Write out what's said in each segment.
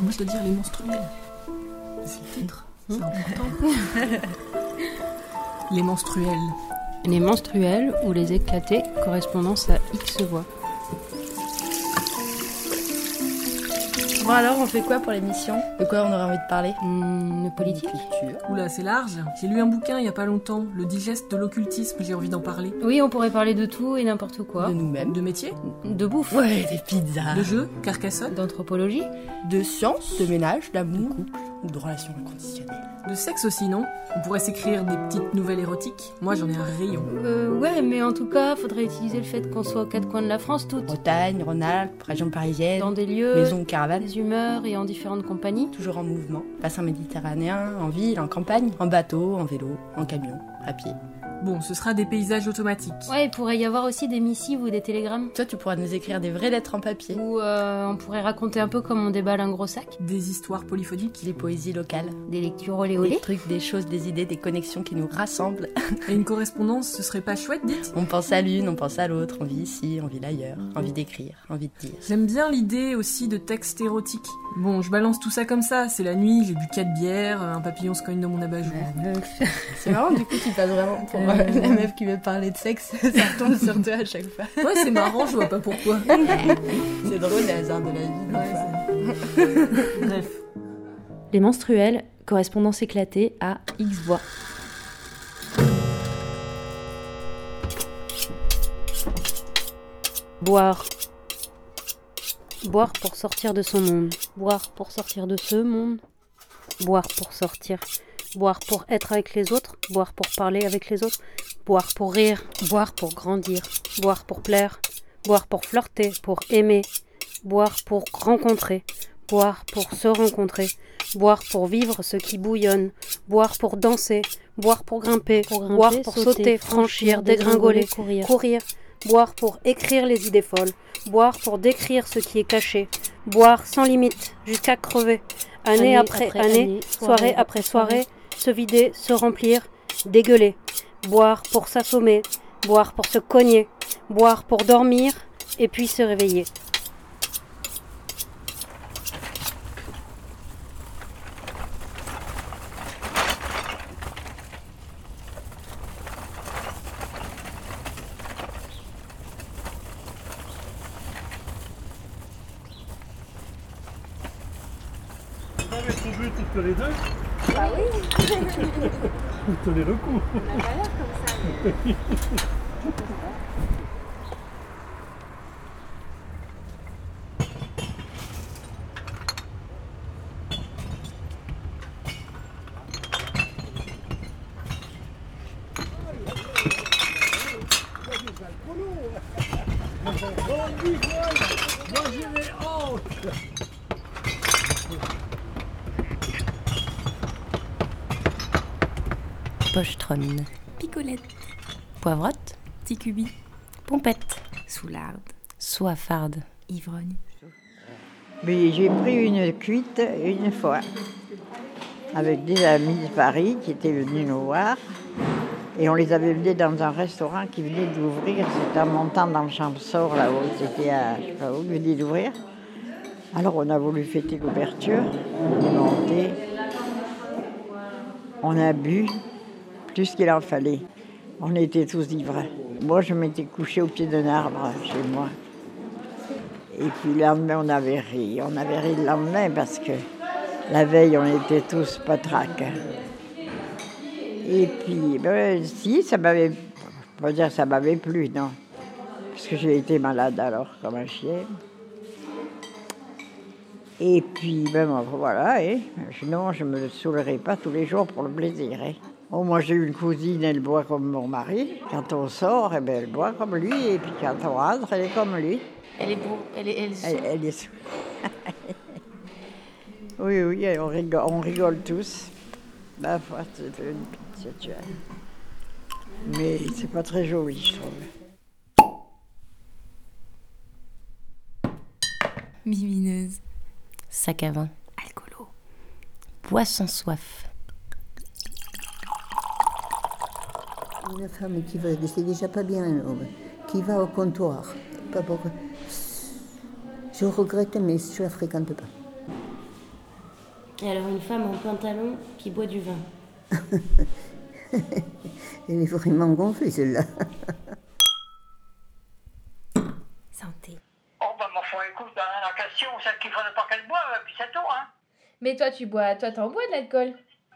Moi, je dois dire les menstruels. C'est le titre, c'est important. les menstruels. Les menstruels ou les éclatés, correspondance à X voix. Bon alors, on fait quoi pour l'émission? De quoi on aurait envie de parler? De politique. Oula, c'est large. J'ai lu un bouquin il y a pas longtemps, Le digeste de l'occultisme, j'ai envie d'en parler. Oui, on pourrait parler de tout et n'importe quoi. De nous-mêmes. De métier, De bouffe, Ouais, des pizzas. De jeux, Carcassonne, d'anthropologie, De science, de ménage, d'amour, ou de relations inconditionnelles de sexe aussi, non? On pourrait s'écrire des petites nouvelles érotiques. Moi, j'en ai un rayon. Euh, ouais, mais en tout cas, faudrait utiliser le fait qu'on soit aux quatre coins de la France, toutes. Bretagne, Rhône-Alpes, région parisienne, Dans des lieux, maison ou caravane des humeurs et en différentes compagnies. Toujours en mouvement, bassin méditerranéen, en ville, en campagne, en bateau, en vélo, en camion, à pied. Bon, ce sera des paysages automatiques. Ouais, il pourrait y avoir aussi des missives ou des télégrammes. Toi, tu pourras nous écrire des vraies lettres en papier, Ou euh, on pourrait raconter un peu comme on déballe un gros sac. Des histoires polyphoniques. des poésies locales, Des lectures olé des olé. trucs, des choses, des idées, des connexions qui nous rassemblent. Et une correspondance, ce serait pas chouette, dites On pense à l'une, on pense à l'autre, on vit ici, on vit l'ailleurs, envie d'écrire, envie de dire. J'aime bien l'idée aussi de textes érotiques. Bon, je balance tout ça comme ça, c'est la nuit, j'ai bu 4 bières, un papillon se cogne dans mon abat-jour. C'est marrant, du coup, tu passes vraiment pour la meuf qui veut parler de sexe. Ça tombe sur toi à chaque fois. Ouais, c'est marrant, je vois pas pourquoi. C'est drôle, les hasards de la vie. Bref. Les menstruels, correspondance éclatée à X voix. Boire. Boire pour sortir de son monde. Boire pour sortir de ce monde. Boire pour sortir. Boire pour être avec les autres. Boire pour parler avec les autres. Boire pour rire. Boire pour grandir. Boire pour plaire. Boire pour flirter. Pour aimer. Boire pour rencontrer. Boire pour se rencontrer. Boire pour vivre ce qui bouillonne. Boire pour danser. Boire pour grimper. boire pour sauter, franchir, dégringoler, courir. courir. Boire pour écrire les idées folles. Boire pour décrire ce qui est caché. Boire sans limite, jusqu'à crever. Année, après, année, soirée après soirée, se vider, se remplir, dégueuler. Boire pour s'assommer. Boire pour se cogner. Boire pour dormir et puis se réveiller. Ooh. Ticubi, pompette, Soularde, soifarde. Ivrogne. Mais j'ai pris une cuite une fois avec des amis de Paris qui étaient venus nous voir. Et on les avait venus dans un restaurant qui venait d'ouvrir. C'était en montant dans le Champsort là-haut. C'était à, je sais pas où, venait d'ouvrir. Alors on a voulu fêter l'ouverture. On est monté. On a bu plus qu'il en fallait. On était tous ivres. Moi, je m'étais couché au pied d'un arbre chez moi. Et puis le lendemain, on avait ri. On avait ri le lendemain parce que la veille, on était tous patraques. Et puis, ben, si, ça m'avait. Je dire ça m'avait plu, non? Parce que j'ai été malade alors, comme un chien. Et puis, ben, voilà, hein. sinon, je ne me saoulerai pas tous les jours pour le plaisir. Hein. Oh, moi, j'ai une cousine, elle boit comme mon mari. Quand on sort, eh ben, elle boit comme lui. Et puis quand on rentre, elle est comme lui. Elle est beau, elle est, elle est Elle, elle est oui, oui, on rigole, on rigole tous. Ma foi, c'est une petite situation. Mais c'est pas très joli, je trouve. mimineuse, Sac à vin, alcoolo, boisson soif, Une femme qui va, c'est déjà pas bien un homme, qui va au comptoir. Pas pour... Je regrette, mais je la fréquente pas. Et alors une femme en pantalon qui boit du vin. Elle est vraiment gonflée, celle-là. Santé. Oh, bah, mon foi, écoute, hein, la question, celle qui faudrait pas qu'elle boive, puis c'est tout, hein. Mais toi, tu bois, toi, t'en bois de l'alcool?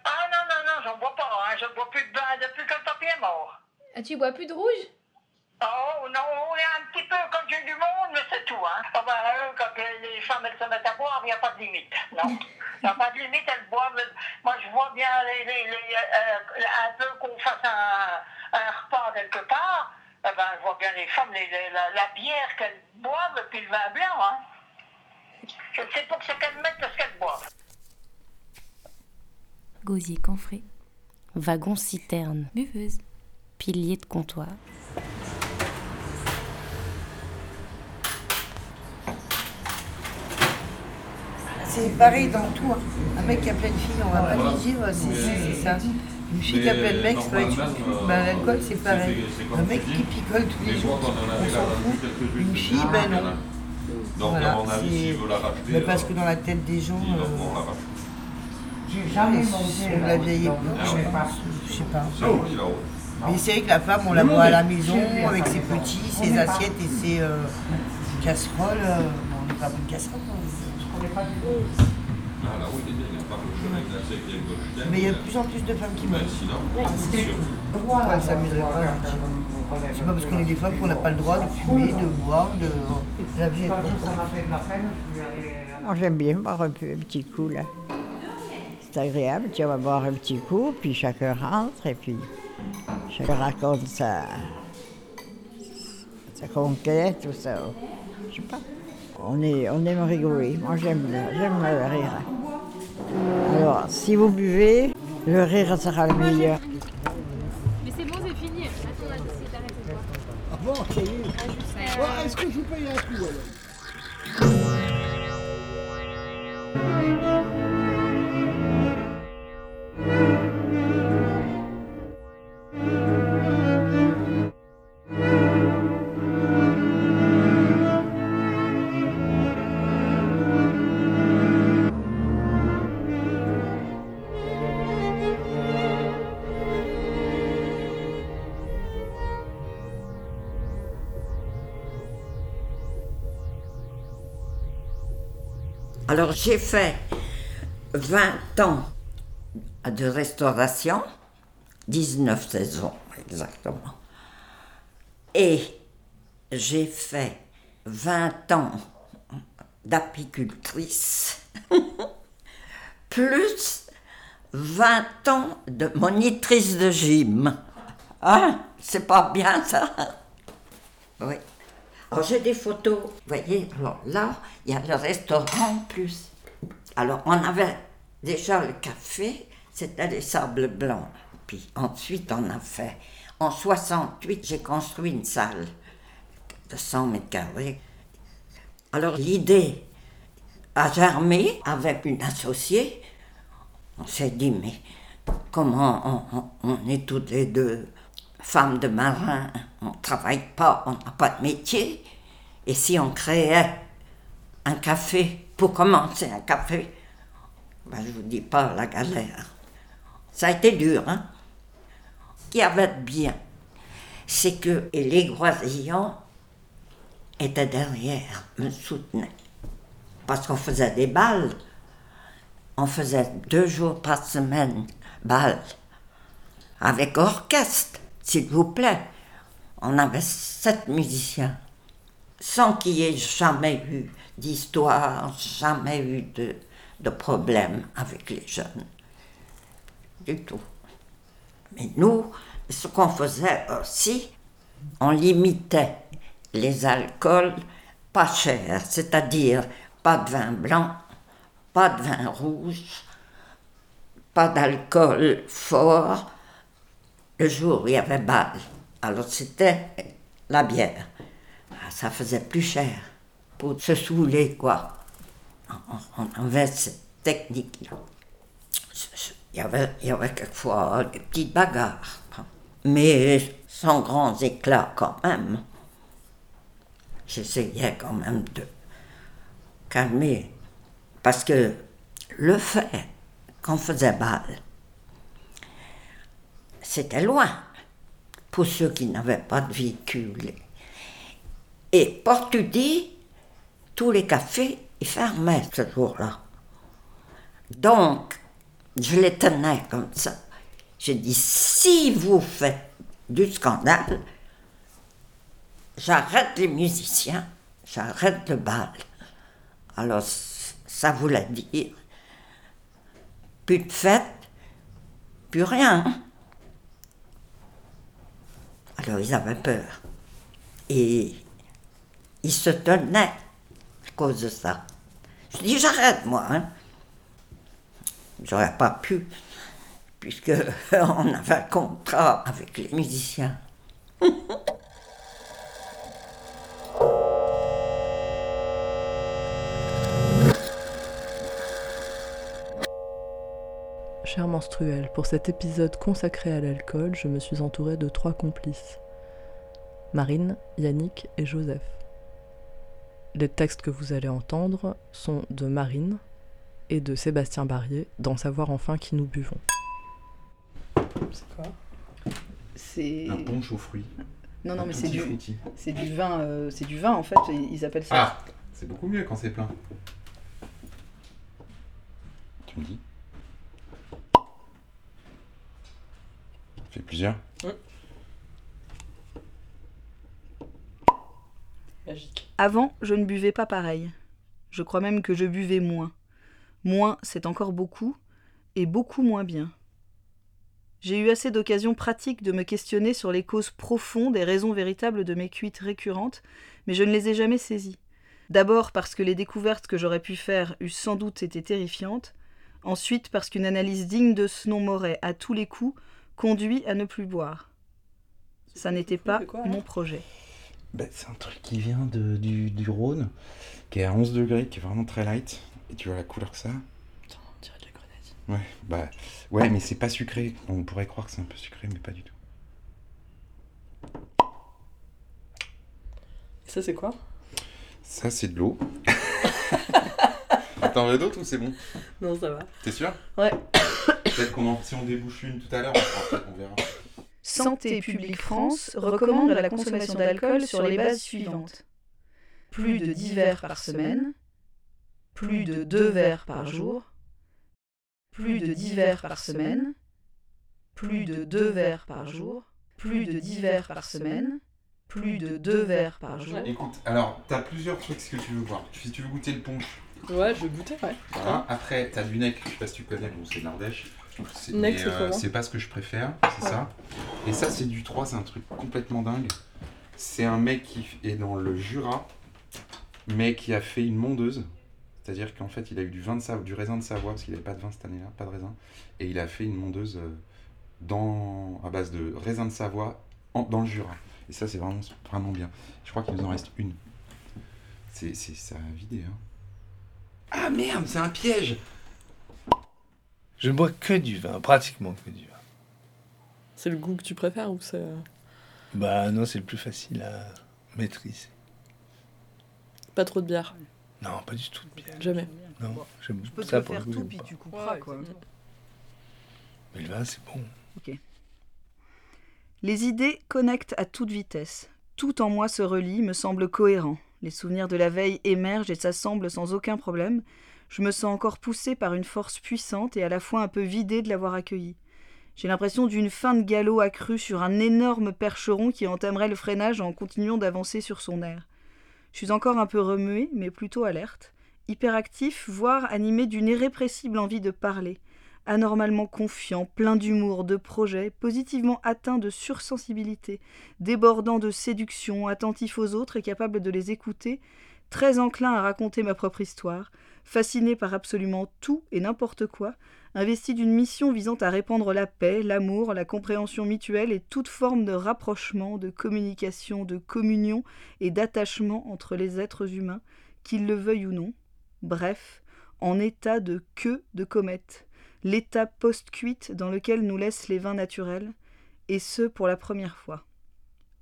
Ah, non, non, non, j'en bois pas, hein. Je bois plus de vin depuis que le papier est mort. Ah, Tu bois plus de rouge? Oh, non, on est un petit peu comme j'ai du monde, mais c'est tout, hein. Ah, ben, eux, quand les femmes, elles se mettent à boire, il n'y a pas de limite, non. Il n'y a pas de limite, elles boivent. Moi, je vois bien les, les, les, euh, un peu qu'on fasse un, un repas quelque part. Eh ben, je vois bien les femmes, la, la bière qu'elles boivent, puis le vin blanc, hein. Je ne sais pas ce qu'elles mettent, ce qu'elles boivent. Gosier confré. Wagon citerne. Buveuse. Pilier de comptoir. C'est pareil dans tout. hein. Un mec qui a plein de filles, on va pas lui dire c'est c'est- c'est ça. Une fille qui a plein de mecs, ça va être une- ben, L'alcool, c'est pareil. Un mec qui picole tous les jours, on s'en fout. Une fille, ben non. Donc, Voilà, à mon avis, c'est- s'il veut la racheter, mais parce euh, que dans la tête des gens, euh, la racheter. c'est de la vieille époque, je sais pas. Lui, là-haut. Mais c'est vrai que la femme, on la voit à la maison avec ses petits, ses assiettes et ses euh, casseroles. euh, bon, on n'est pas bonne casserole. Ah, le chemin glacé avec les Goldstein. Mais il y a de plus en plus de femmes qui meurent. sinon, c'est c'est sûr. Elle s'amuserait pas. C'est pas parce qu'on est des femmes qu'on n'a pas le droit de fumer, de boire, de. La vie est ça. Moi, j'aime bien boire un, peu- un petit coup, là. C'est agréable, tu vas boire un petit coup, puis chacun rentre, et puis chacun raconte sa, sa conquête, tout ça. Je sais pas. On, est, on aime rigoler. Moi, j'aime le, j'aime le rire. Alors, si vous buvez, le rire sera le meilleur. Mais c'est bon, c'est fini. Attends, on a décidé d'arrêter. Ah bon, ça y est. Ouais, Est-ce que je vous paye un coup alors? Alors j'ai fait 20 ans de restauration, 19 saisons exactement. Et j'ai fait 20 ans d'apicultrice, plus 20 ans de monitrice de gym. Hein? C'est pas bien ça? Oui. J'ai des photos, vous voyez, alors là, il y a le restaurant en plus. Alors on avait déjà le café, c'était les sables blancs. Puis ensuite on a fait, en 68, j'ai construit une salle de 100 mètres carrés. Alors l'idée a germé avec une associée. On s'est dit, mais comment on, on- on est toutes les deux femmes de marins, on ne travaille pas, on n'a pas de métier. Et si on créait un café, pour commencer un café, ben, je ne vous dis pas la galère. Ça a été dur, hein. Ce qui avait de bien, c'est que les Groisillons étaient derrière, me soutenaient. Parce qu'on faisait des balles. On faisait deux jours par semaine, balles. Avec orchestre, s'il vous plaît. On avait sept musiciens. Sans qu'il y ait jamais eu d'histoire, jamais eu de, de problème avec les jeunes. Du tout. Mais nous, ce qu'on faisait aussi, on limitait les alcools pas chers, c'est-à-dire pas de vin blanc, pas de vin rouge, pas d'alcool fort. Le jour où il y avait balle, alors c'était la bière. Ah, Ça faisait plus cher pour se saouler, quoi. On, avait cette technique-là. Il y avait, il y avait quelquefois des petites bagarres, mais sans grands éclats quand même. J'essayais quand même de calmer, parce que le fait qu'on faisait bal. C'était loin pour ceux qui n'avaient pas de véhicule. Et Portudie, tous les cafés, ils fermaient ce jour-là. Donc, je les tenais comme ça. J'ai dit, si vous faites du scandale, j'arrête les musiciens, j'arrête le bal. Alors, ça voulait dire plus de fête, plus rien. Alors, ils avaient peur. Et ils se tenaient à cause de ça. Je dis, j'arrête, moi. Hein. J'aurais pas pu, puisque on avait un contrat avec les musiciens. Cher menstruel, pour cet épisode consacré à l'alcool, je me suis entourée de trois complices. Marine, Yannick et Joseph. Les textes que vous allez entendre sont de Marine et de Sébastien Barrier dans Savoir enfin qui nous buvons. C'est quoi? C'est. Un punch aux fruits. Non, non, Un mais c'est du, c'est du vin, euh, c'est du vin en fait. Ils appellent ça. Ah C'est beaucoup mieux quand c'est plein. Tu me dis? Fais plusieurs Magique. Avant, je ne buvais pas pareil. Je crois même que je buvais moins. Moins, c'est encore beaucoup, et beaucoup moins bien. J'ai eu assez d'occasions pratiques de me questionner sur les causes profondes et raisons véritables de mes cuites récurrentes, mais je ne les ai jamais saisies. D'abord parce que les découvertes que j'aurais pu faire eussent sans doute été terrifiantes, ensuite parce qu'une analyse digne de ce nom m'aurait, à tous les coups, conduit à ne plus boire. Ça n'était pas mon projet. Ben, c'est un truc qui vient de, du, du Rhône, qui est à 11 degrés, qui est vraiment très light. Et tu vois la couleur que ça On dirait de la grenade. Ouais, bah, ouais, mais c'est pas sucré. On pourrait croire que c'est un peu sucré, mais pas du tout. Et ça, c'est quoi? Ça, c'est de l'eau. T'en veux d'autres ou c'est bon? Non, ça va. T'es sûr? Ouais. Peut-être qu'on en- si on débouche une tout à l'heure, on verra. Santé publique France recommande la consommation d'alcool sur les bases suivantes. Plus de 10 verres par semaine, plus de 2 verres par jour, plus de 10 verres par semaine, plus de 2 verres par jour, plus de 10 verres par semaine, plus de 2 verres par jour. Écoute, alors, t'as plusieurs trucs que tu veux voir. Si tu veux goûter le punch, Ouais, je vais goûter, ouais. Voilà. Après, t'as du nec, je sais pas si tu connais, bon, c'est de l'Ardèche. C'est- euh, C'est pas ce que je préfère, c'est Ouais. ça. Et ça, c'est du 3, c'est un truc complètement dingue. C'est un mec qui est dans le Jura, mais qui a fait une mondeuse. C'est-à-dire qu'en fait, il a eu du, vin de Savoie, du raisin de Savoie, parce qu'il n'avait pas de vin cette année-là, pas de raisin. Et il a fait une mondeuse euh, dans, à base de raisin de Savoie en- dans le Jura. Et ça, c'est vraiment, vraiment bien. Je crois qu'il nous en reste une. C'est, c'est, ça a vidé, hein. Ah merde, c'est un piège Je ne bois que du vin, pratiquement que du vin. C'est le goût que tu préfères ou c'est. Bah non, c'est le plus facile à maîtriser. Pas trop de bière Non, pas du tout de bière. Jamais. Non, j'aime Je peux te ça faire coup, tout, puis tu couperas, quoi. Mais le vin, c'est bon. Ok. Les idées connectent à toute vitesse. Tout en moi se relie, me semble cohérent. Les souvenirs de la veille émergent et s'assemblent sans aucun problème. Je me sens encore poussé par une force puissante et à la fois un peu vidé de l'avoir accueilli. J'ai l'impression d'une fin de galop accrue sur un énorme percheron qui entamerait le freinage en continuant d'avancer sur son air. Je suis encore un peu remué, mais plutôt alerte, hyperactif, voire animé d'une irrépressible envie de parler anormalement confiant, plein d'humour, de projets, positivement atteint de sursensibilité, débordant de séduction, attentif aux autres et capable de les écouter, très enclin à raconter ma propre histoire, fasciné par absolument tout et n'importe quoi, investi d'une mission visant à répandre la paix, l'amour, la compréhension mutuelle et toute forme de rapprochement, de communication, de communion et d'attachement entre les êtres humains, qu'ils le veuillent ou non. Bref, en état de queue de comète l'état post-cuite dans lequel nous laissent les vins naturels, et ce pour la première fois.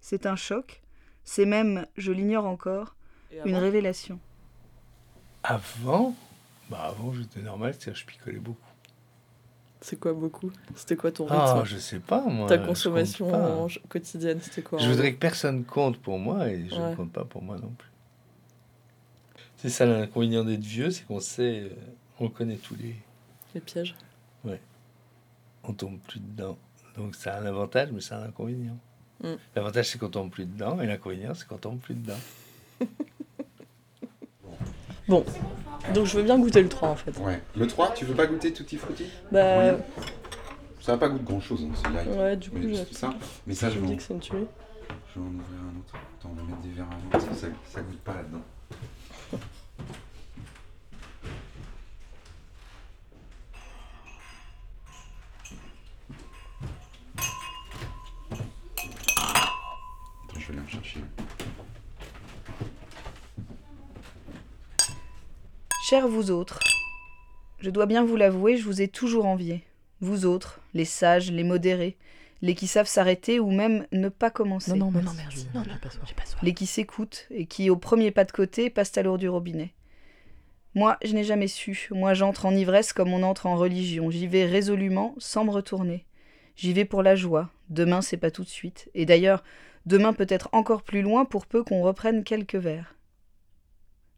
C'est un choc, c'est même, je l'ignore encore, une révélation. Avant Bah avant, j'étais normal, c'est-à-dire je picolais beaucoup. C'est quoi beaucoup? C'était quoi ton rythme? Ah, je sais pas, moi. Ta consommation en- quotidienne, c'était quoi Je voudrais que personne compte pour moi et je Ouais. ne compte pas pour moi non plus. C'est ça l'inconvénient d'être vieux, c'est qu'on sait, euh, on connaît tous les. Les pièges. Ouais. On tombe plus dedans. Donc ça a un avantage, mais ça a un inconvénient. Mm. L'avantage c'est qu'on tombe plus dedans et l'inconvénient c'est qu'on tombe plus dedans. Bon, donc je veux bien goûter le 3 en fait. Ouais. Le 3, tu veux pas goûter Tutti Frutti Bah, Oui. Ça va pas goûter grand chose, hein, c'est light. Ouais, du coup, Mais ça. Mais ça, je vais, en... je vais en ouvrir un autre. Attends, on va mettre des verres avant parce que ça, ça goûte pas là-dedans. Attends, je vais aller en chercher. Chers vous autres, je dois bien vous l'avouer, je vous ai toujours envié. Vous autres, les sages, les modérés, les qui savent s'arrêter ou même ne pas commencer. Non, non, non, non, merci. Non, non, j'ai pas soif. Les qui s'écoutent et qui, au premier pas de côté, passent à l'eau du robinet. Moi, je n'ai jamais su. Moi, j'entre en ivresse comme on entre en religion. J'y vais résolument, sans me retourner. J'y vais pour la joie. Demain, c'est pas tout de suite. Et d'ailleurs, demain peut être encore plus loin pour peu qu'on reprenne quelques verres.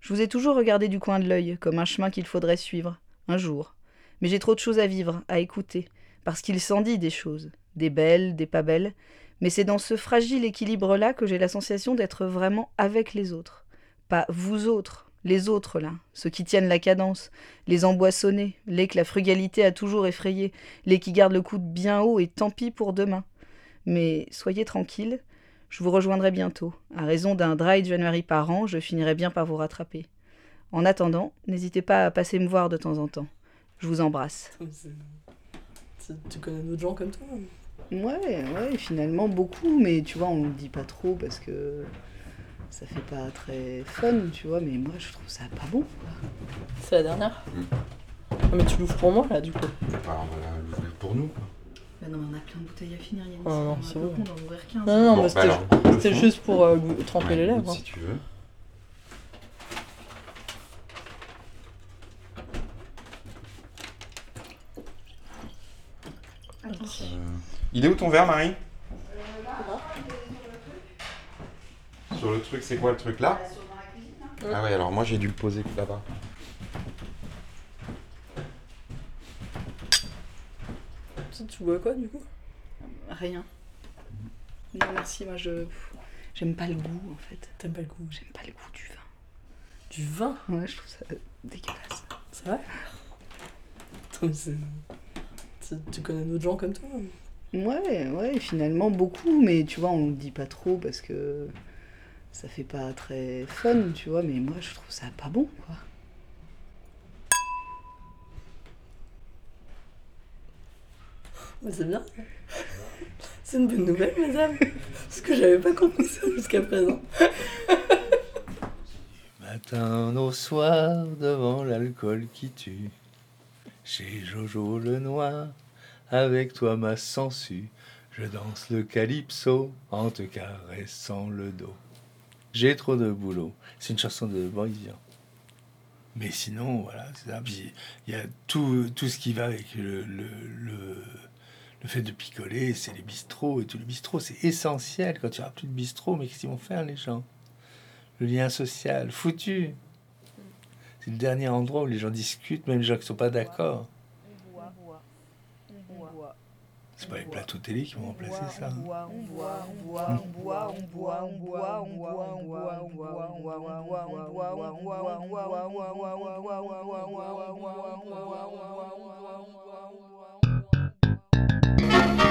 Je vous ai toujours regardé du coin de l'œil, comme un chemin qu'il faudrait suivre, un jour. Mais j'ai trop de choses à vivre, à écouter, parce qu'il s'en dit des choses, des belles, des pas belles, mais c'est dans ce fragile équilibre-là que j'ai la sensation d'être vraiment avec les autres. Pas vous autres, les autres là, ceux qui tiennent la cadence, les emboissonnés, les que la frugalité a toujours effrayés, les qui gardent le coude bien haut et tant pis pour demain. Mais soyez tranquilles, je vous rejoindrai bientôt. À raison d'un dry January par an, je finirai bien par vous rattraper. En attendant, n'hésitez pas à passer me voir de temps en temps. Je vous embrasse. Tu, connais d'autres gens comme toi Ouais, ouais, finalement beaucoup, mais tu vois, on ne le dit pas trop parce que ça fait pas très fun, tu vois, mais moi je trouve ça pas bon. quoi. C'est la dernière? Ah, mais tu l'ouvres pour moi là du coup. Alors, on va l'ouvrir pour nous. quoi. Bah non, mais on a plein de bouteilles à finir, Yannis. Ah non, c'est bon. on va en ouvrir 15. Non, non, Bon, mais bah c'était alors, goûte le c'était fond. juste pour euh, goût- tremper Ouais, les goûte lèvres. Si tu veux. Euh, Il est où ton verre, Marie? Sur le truc, c'est quoi le truc là? Ah ouais, alors moi j'ai dû le poser là-bas. Tu, bois quoi du coup Rien. Non, merci, moi je. J'aime pas le goût en fait. T'aimes pas le goût J'aime pas le goût du vin. Du vin? Ouais, je trouve ça dégueulasse. C'est vrai? Attends, mais c'est- tu, tu connais d'autres gens comme toi Ouais, ouais, finalement beaucoup, mais tu vois, on le dit pas trop parce que ça fait pas très fun, tu vois, mais moi je trouve ça pas bon, quoi. C'est bien. C'est une bonne nouvelle, madame. Parce que j'avais pas compris ça jusqu'à présent. Matin au soir devant l'alcool qui tue. Chez Jojo le noir, avec toi ma sangsue, je danse le calypso en te caressant le dos. J'ai trop de boulot. C'est une chanson de Boris. Mais sinon, voilà, c'est ça. Il y a tout, tout ce qui va avec le, le fait de picoler, c'est les bistrots et tout. Le bistrot, c'est essentiel. Quand il n'y aura plus de bistrot, mais qu'est-ce qu'ils vont faire, les gens Le lien social, foutu. C'est le dernier endroit où les gens discutent, même les gens qui ne sont pas d'accord. C'est pas les plateaux télé qui vont remplacer ça.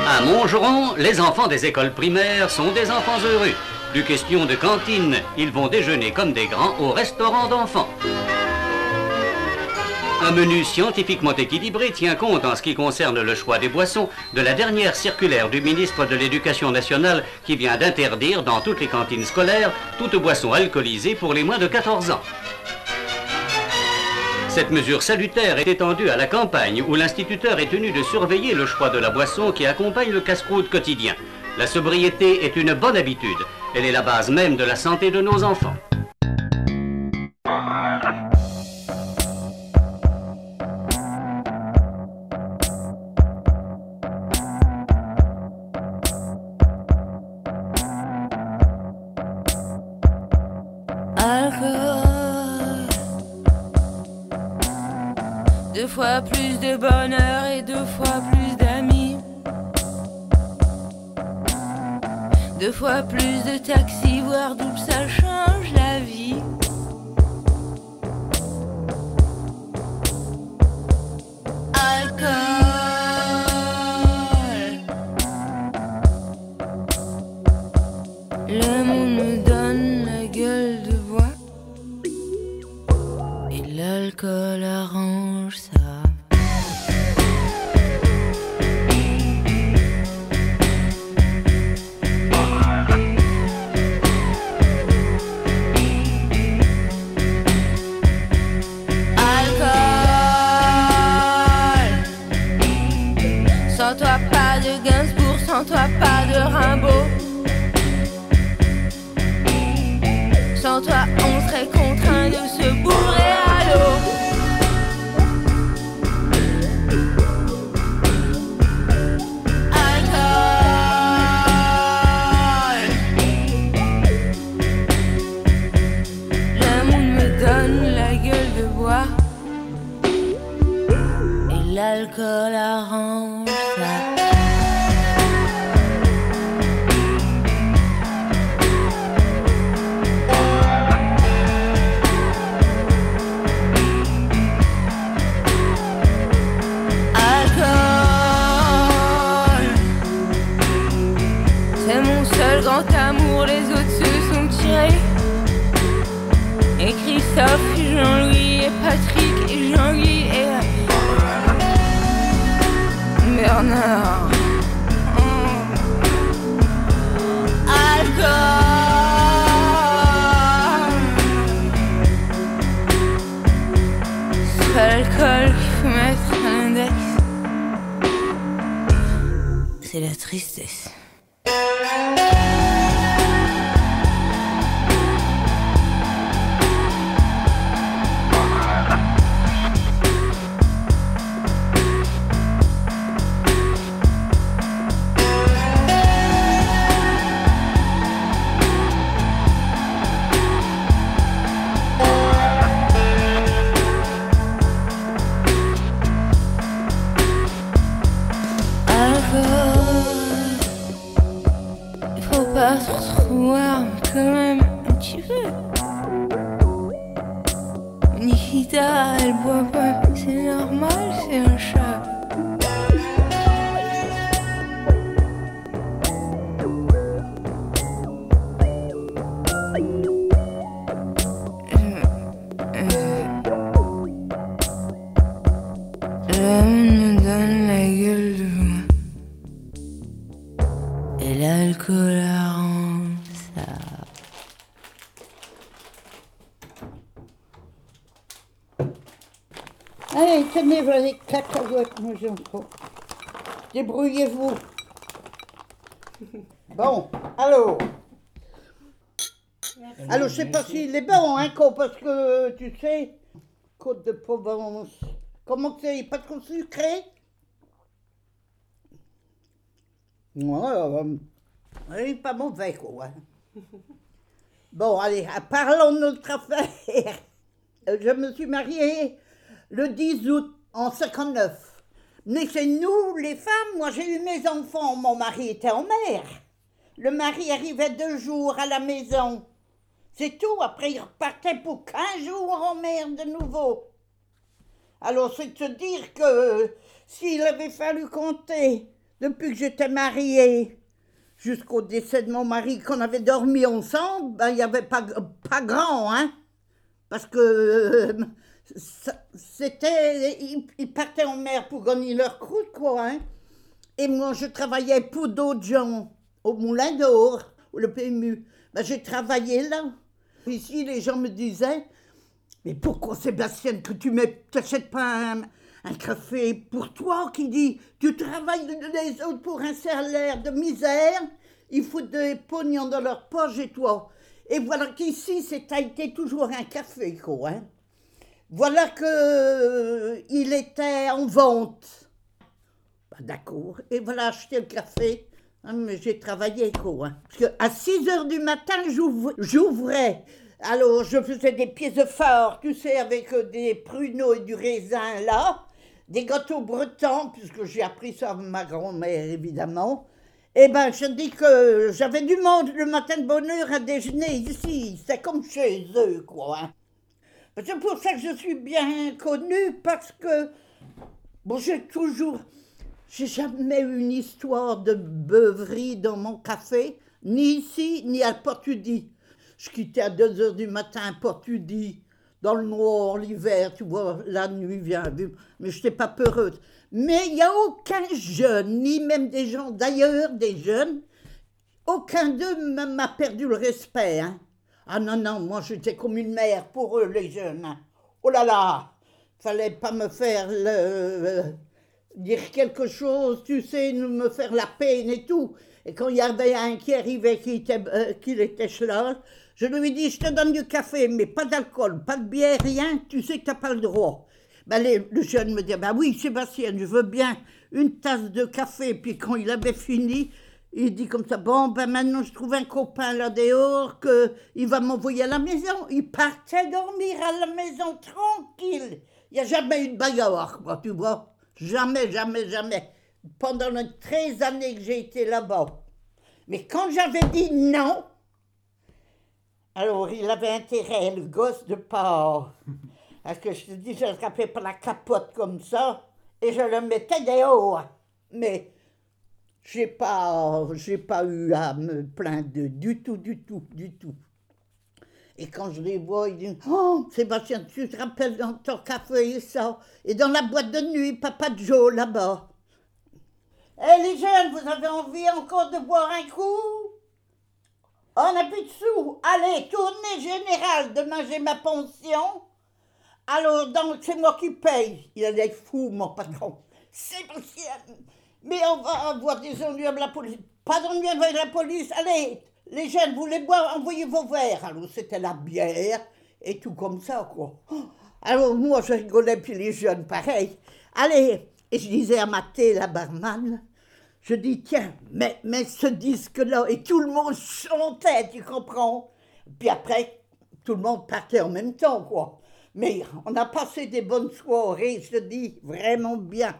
À Montgeron, les enfants des écoles primaires sont des enfants heureux. Plus question de cantine, ils vont déjeuner comme des grands au restaurant d'enfants. Un menu scientifiquement équilibré tient compte en ce qui concerne le choix des boissons de la dernière circulaire du ministre de l'Éducation nationale qui vient d'interdire dans toutes les cantines scolaires toute boisson alcoolisée pour les moins de 14 ans. Cette mesure salutaire est étendue à la campagne où l'instituteur est tenu de surveiller le choix de la boisson qui accompagne le casse-croûte quotidien. La sobriété est une bonne habitude. Elle est la base même de la santé de nos enfants. Bonheur et deux fois plus d'amis. Deux fois plus de taxis, voire double, ça change la vie. Alcool. Le monde moi j'en prends. Débrouillez-vous. Bon, allô Alors, je sais pas s'il est bon, hein, parce que, tu sais, Côte de Provence, comment c'est, pas trop sucré? Ouais, euh, oui, pas mauvais, quoi. hein. Bon, allez, parlons de notre affaire. Je me suis mariée le 10 août en 59. Mais c'est nous, les femmes, moi j'ai eu mes enfants, mon mari était en mer. Le mari arrivait deux jours à la maison. C'est tout, après il repartait pour 15 jours en mer de nouveau. Alors c'est de se dire que s'il avait fallu compter depuis que j'étais mariée jusqu'au décès de mon mari, qu'on avait dormi ensemble, ben, il n'y avait pas, pas grand, hein parce que euh, c'était. Ils, partaient en mer pour gagner leur croûte, quoi. Hein. Et moi, je travaillais pour d'autres gens au Moulin d'Or, le PMU. Ben, j'ai travaillé là. Ici, les gens me disaient Mais pourquoi, Sébastien, que tu n'achètes pas un, un café pour toi? Qui dit Tu travailles les autres pour un salaire de misère, ils foutent des pognons dans leur poche et toi. Et voilà qu'ici, c'est été toujours un café, quoi. hein. Voilà que euh, il était en vente. D'accord. Et voilà, acheté le café. Hein, mais j'ai travaillé, quoi. hein. Parce qu'à 6 heures du matin, j'ouvrais Alors, je faisais des pièces de phare, tu sais, avec euh, des pruneaux et du raisin là, des gâteaux bretons, puisque j'ai appris ça avec ma grand-mère, évidemment. Eh ben, je dis que j'avais du monde le matin de bonne heure à déjeuner ici. C'est comme chez eux, quoi. hein. C'est pour ça que je suis bien connue, parce que, bon, j'ai toujours, j'ai jamais eu une histoire de beuverie dans mon café, ni ici, ni à Portudie. Je quittais à 2 heures du matin à dans le noir, l'hiver, tu vois, la nuit vient, mais je n'étais pas peureuse. Mais il n'y a aucun jeune, ni même des gens d'ailleurs, des jeunes, aucun d'eux m'a- m'a perdu le respect. hein. Ah non, non, moi j'étais comme une mère pour eux, les jeunes. Oh là là, fallait pas me faire le, euh, dire quelque chose, tu sais, me faire la peine et tout. Et quand il y avait un qui arrivait, qui était, euh, qui était là, je lui ai dit, je te donne du café, mais pas d'alcool, pas de bière, rien, tu sais que tu n'as pas le droit. Ben, les- le jeune me dit, ben oui, Sébastien, je veux bien une tasse de café. Puis quand il avait fini, il dit comme ça, bon, ben maintenant je trouve un copain là dehors, que il va m'envoyer à la maison. Il partait dormir à la maison tranquille. Il n'y a jamais eu de bagarre, quoi, tu vois. Jamais, jamais, jamais. Pendant les 13 années que j'ai été là-bas. Mais quand j'avais dit non, alors il avait intérêt, le gosse, de pas. Parce que je te dis, je le rattrapais par la capote comme ça et je le mettais dehors. Mais j'ai pas, j'ai pas eu à me plaindre du tout, du tout, du tout. Et quand je les vois, ils disent Oh, Sébastien, tu te rappelles dans ton café et ça Et dans la boîte de nuit, Papa Joe, là-bas. Eh les jeunes, vous avez envie encore de boire un coup? On n'a plus de sous. Allez, tournée générale. Demain, j'ai ma pension. Alors, donc, c'est moi qui paye. Il a l'air fou, mon patron. Sébastien, mais on va avoir des ennuis avec la police. Pas d'ennuis avec la police. Allez, les jeunes, vous voulez boire, envoyez vos verres. Alors, c'était la bière et tout comme ça, quoi. Alors, moi, je rigolais, puis les jeunes, pareil. Allez, et je disais à Mathé, la barman, je dis, tiens, mets ce disque-là. Et tout le monde chantait, tu comprends? Puis après, tout le monde partait en même temps, quoi. Mais on a passé des bonnes soirées, je dis, vraiment bien.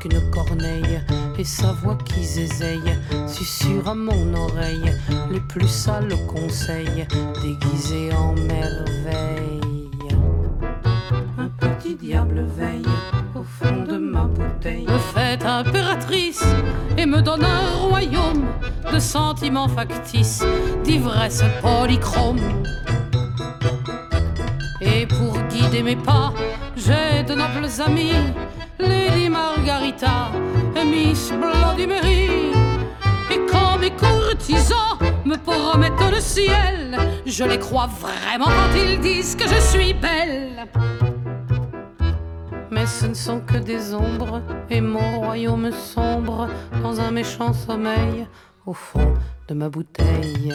Qu'une corneille, et sa voix qui zézeille susurre à mon oreille les plus sales conseils, déguisés en merveille. Un petit diable veille au fond de ma bouteille, me fait impératrice et me donne un royaume de sentiments factices, d'ivresse polychrome. Et pour guider mes pas, j'ai de nobles amis, Lady Margarita et Miss Bloody Mary. Et quand mes courtisans me promettent le ciel, je les crois vraiment quand ils disent que je suis belle. Mais ce ne sont que des ombres, et mon royaume sombre dans un méchant sommeil au fond de ma bouteille.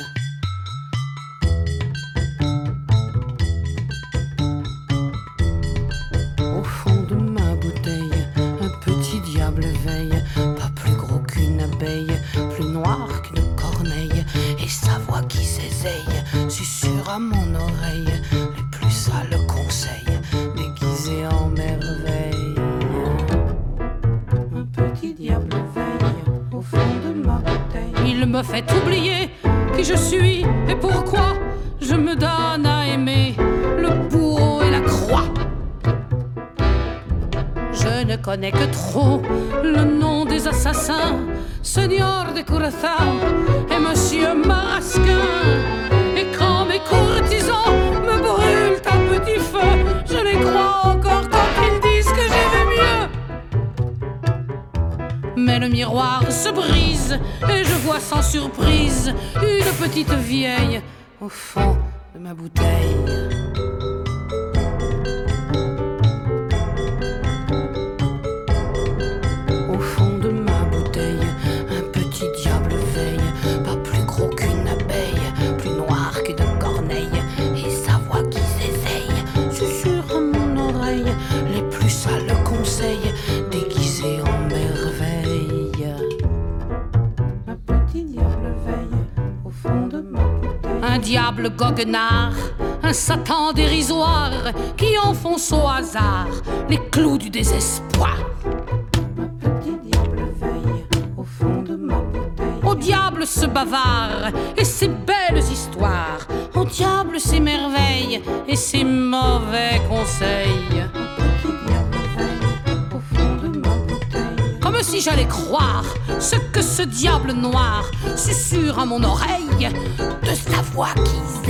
Mon oreille les plus sales conseils, déguisés en merveille. Un petit diable veille au fond de ma bouteille. Il me fait oublier qui je suis et pourquoi je me donne à aimer le bourreau et la croix. Je ne connais que trop le nom des assassins, Seigneur de Curaçao et Monsieur Marasquin. Et quand mes courtisans me brûlent à petit feu, je les crois encore quand ils disent que j'ai vu mieux. Mais le miroir se brise et je vois sans surprise une petite vieille au fond de ma bouteille. Un Satan dérisoire qui enfonce au hasard les clous du désespoir. Au diable ce bavard et ses belles histoires. Au diable ses merveilles et ses mauvais conseils. Comme si j'allais croire ce que ce diable noir susurre à mon oreille de sa voix qui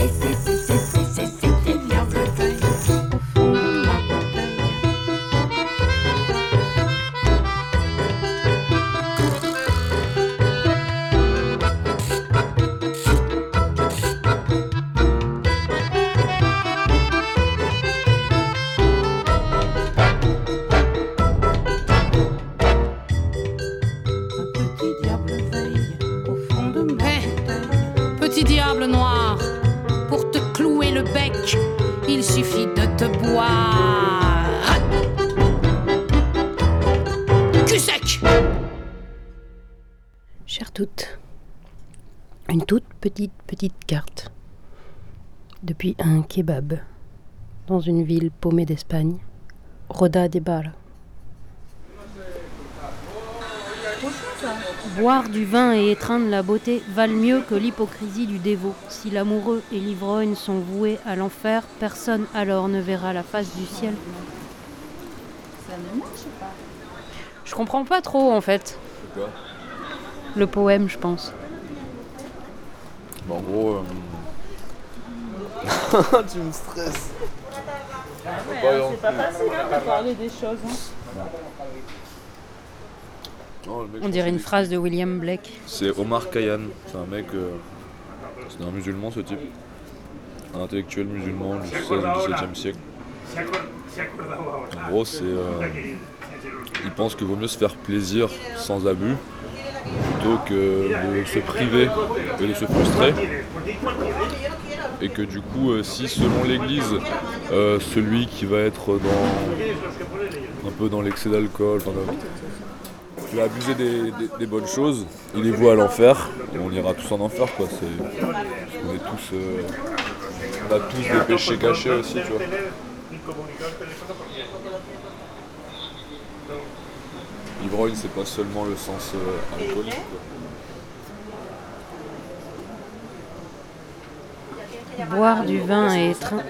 kebab, dans une ville paumée d'Espagne, Roda de Bar. Boire du vin et étreindre la beauté valent mieux que l'hypocrisie du dévot. Si l'amoureux et l'ivrogne sont voués à l'enfer, personne alors ne verra la face du ciel. Ça ne marche pas. Je comprends pas trop en fait. Quoi? Le poème, je pense. Bah, en gros. euh, tu me stresses. C'est pas facile hein, de parler des choses. hein. Non, le mec, On dirait une phrase de William Blake. C'est Omar Khayyam. C'est un mec. euh, C'est un musulman ce type. Un intellectuel musulman du 16 ou 17e siècle. En gros, c'est. euh, Il pense qu'il vaut mieux se faire plaisir sans abus plutôt que de se priver et de se frustrer. Et que du coup, euh, si selon l'Église, euh, celui qui va être dans un peu dans l'excès d'alcool, qui va abuser des, bonnes choses, il est voué à l'enfer. Et on ira tous en enfer, quoi. C'est, on est tous, euh, a tous des péchés cachés aussi, tu vois. L'ivrogne, c'est pas seulement le sens alcoolique. Boire du vin et, étrein-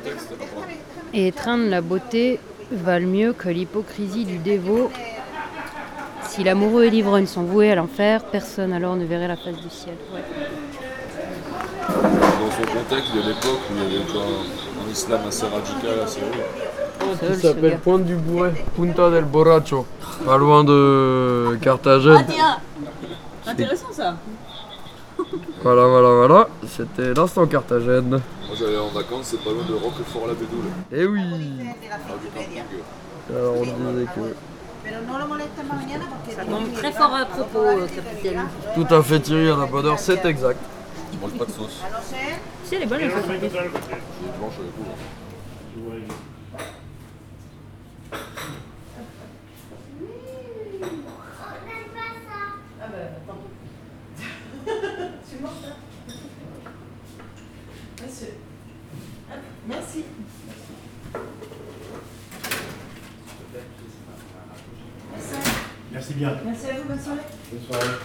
et étreindre la beauté valent mieux que l'hypocrisie du dévot. Si l'amoureux et l'ivrogne sont voués à l'enfer, personne alors ne verrait la face du ciel. Ouais. Dans son contexte de l'époque où il y avait un, un islam assez radical, assez haut. Ce s'appelle. Pointe du Bourret, Punta del Borracho, pas loin de Carthagène. Ah tiens Intéressant ça Voilà, voilà, voilà, c'était l'instant Carthagène. Moi j'allais en vacances, c'est pas loin de Roquefort-la-Bédoule. Eh oui Ah, camping. Alors on disait que... Ça tombe très fort à propos, euh, capitaine. Tout à fait Thierry, à la bonne heure, c'est exact. Tu manges pas de sauce. Si, elle est bonne, elle Je blanche avec vous. Tu manges ça Monsieur. Hop, Merci. Merci bien. Merci à vous, bonne soirée. Bonne soirée.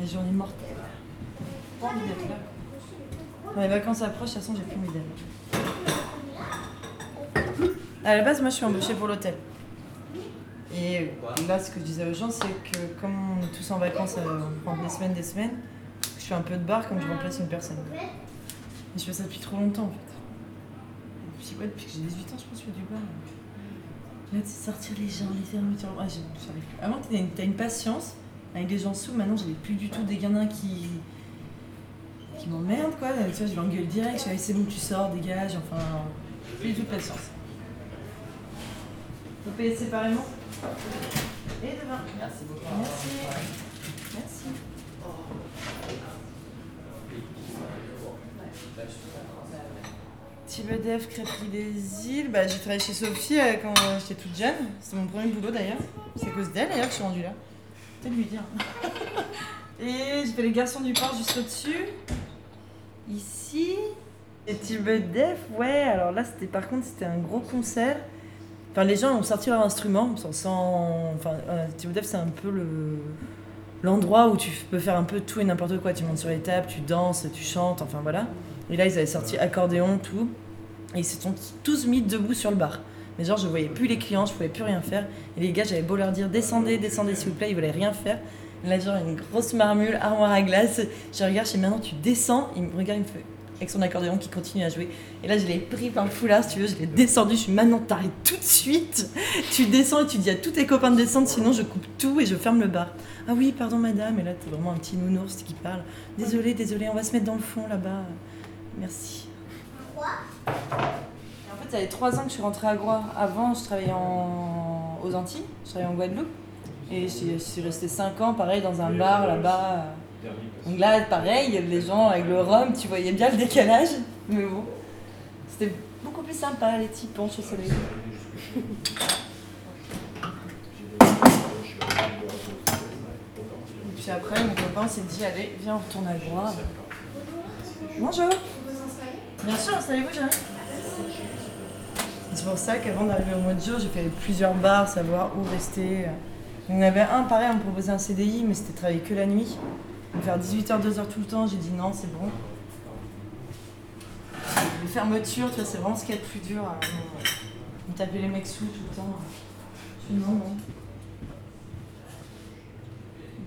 Les journées mortelles. Pas envie d'être là. Approchent, de toute façon, j'ai plus envie d'être À la base, moi, je suis embauchée pour l'hôtel. Et là, ce que je disais aux gens, c'est que comme on est tous en vacances, euh, on prend des semaines, des semaines, je fais un peu de bar comme je remplace une personne. Et je fais ça depuis trop longtemps, en fait. Depuis, depuis que j'ai 18 ans, je pense que je fais du bar. Là, tu sais, sortir les gens, les fermetures. Ah, j'arrive plus. Avant, t'as une, une patience avec les gens sous. Maintenant, j'avais plus du tout des gamins qui. Qui m'emmerdent, quoi. Tu vois, je vais engueuler direct. Je allez, c'est bon, tu sors, dégage. Enfin, plus du tout de patience. Vous payez séparément Et demain. Merci beaucoup. Merci. Merci. Type EDF, crêperie des îles? Bah, j'ai travaillé chez Sophie euh, quand j'étais toute jeune. C'est mon premier boulot d'ailleurs. C'est à cause d'elle d'ailleurs que je suis rendue là. Peut-être lui dire. Et j'ai fait les garçons du port juste au-dessus. Ici, et Tibet Def, ouais, alors là, c'était par contre, c'était un gros concert. Enfin, les gens ont sorti leur instrument, sans. sans- enfin, euh, Tibet Def, c'est un peu le l'endroit où tu peux faire un peu tout et n'importe quoi. Tu montes sur les tables, tu danses, tu chantes, enfin voilà. Et là, ils avaient sorti accordéon, tout. Et ils se sont tous mis debout sur le bar. Mais genre, je voyais plus les clients, je pouvais plus rien faire. Et les gars, j'avais beau leur dire descendez, descendez s'il vous plaît, ils voulaient rien faire. Là, genre, une grosse marmule, armoire à glace. Je regarde, je dis maintenant tu descends. Il me regarde, il me fait avec son accordéon qui continue à jouer. Et là, je l'ai pris par le foulard, si tu veux, je l'ai descendu. Je suis maintenant, t'arrêtes tout de suite. Tu descends et tu dis à tous tes copains de descendre, sinon je coupe tout et je ferme le bar. Ah oui, pardon madame. Et là, t'es vraiment un petit nounours qui parle. Désolé, désolé, on va se mettre dans le fond là-bas. Merci. Et en fait, ça fait trois ans que je suis rentrée à Groix. Avant, je travaillais en... aux Antilles, je travaillais en Guadeloupe. Et je je suis restée cinq ans, pareil, dans un bar là-bas. Donc là, pareil, les gens avec le rhum, tu voyais bien le décalage. Mais bon, c'était beaucoup plus sympa, les petits ponches au soleil. Et puis après, mon copain s'est dit, allez, viens, on retourne à Groix. Bonjour Bien sûr, installez-vous, j'arrive. C'est pour ça qu'avant d'arriver au mois de jour, j'ai fait plusieurs bars, savoir où rester. Il y en avait un, pareil, on me proposait un CDI, mais c'était travailler que la nuit. Faire 18h, 2h tout le temps, j'ai dit non, c'est bon. Les fermetures, tu vois, c'est vraiment ce qu'il y a de plus dur. hein. On tapait les mecs sous tout le temps. Non, non.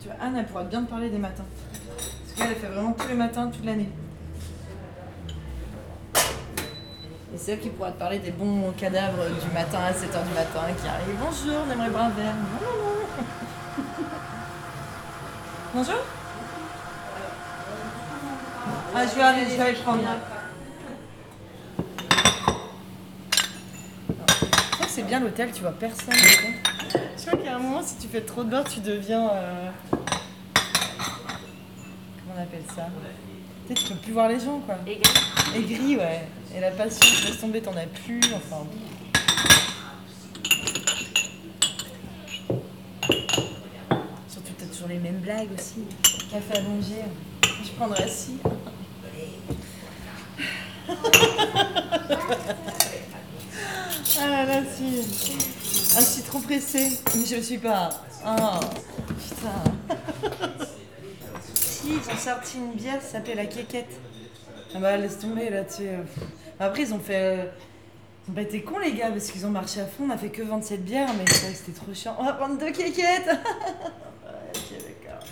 Tu vois, Anne, elle pourra bien te parler des matins. Parce qu'elle, elle fait vraiment tous les matins, toute l'année. Et c'est elle qui pourra te parler des bons cadavres du matin à 7h du matin qui arrivent. Bonjour, on aimerait boire un verre. Bonjour Ah, je vais aller, je vais aller le prendre. C'est bien l'hôtel, tu vois personne. Je crois a un moment, si tu fais trop de beurre, tu deviens. euh, Comment on appelle ça? Tu sais, tu peux plus voir les gens, quoi. Aigri. Aigri, ouais. Et la passion, tu laisses tomber, t'en as plus. Enfin. Surtout, t'as toujours les mêmes blagues aussi. Café allongé. Je prendrais assis. Ah là là, si. Ah, je suis trop pressée. Mais je le suis pas. Ah, putain. Ils ont sorti une bière, ça s'appelle la quéquette. Ah bah, laisse tomber là, tu euh. Après, ils ont fait. Ils ont pas été cons, les gars, parce qu'ils ont marché à fond. On a fait que 27 bières, mais c'était trop chiant. On va prendre deux quéquettes ok, d'accord.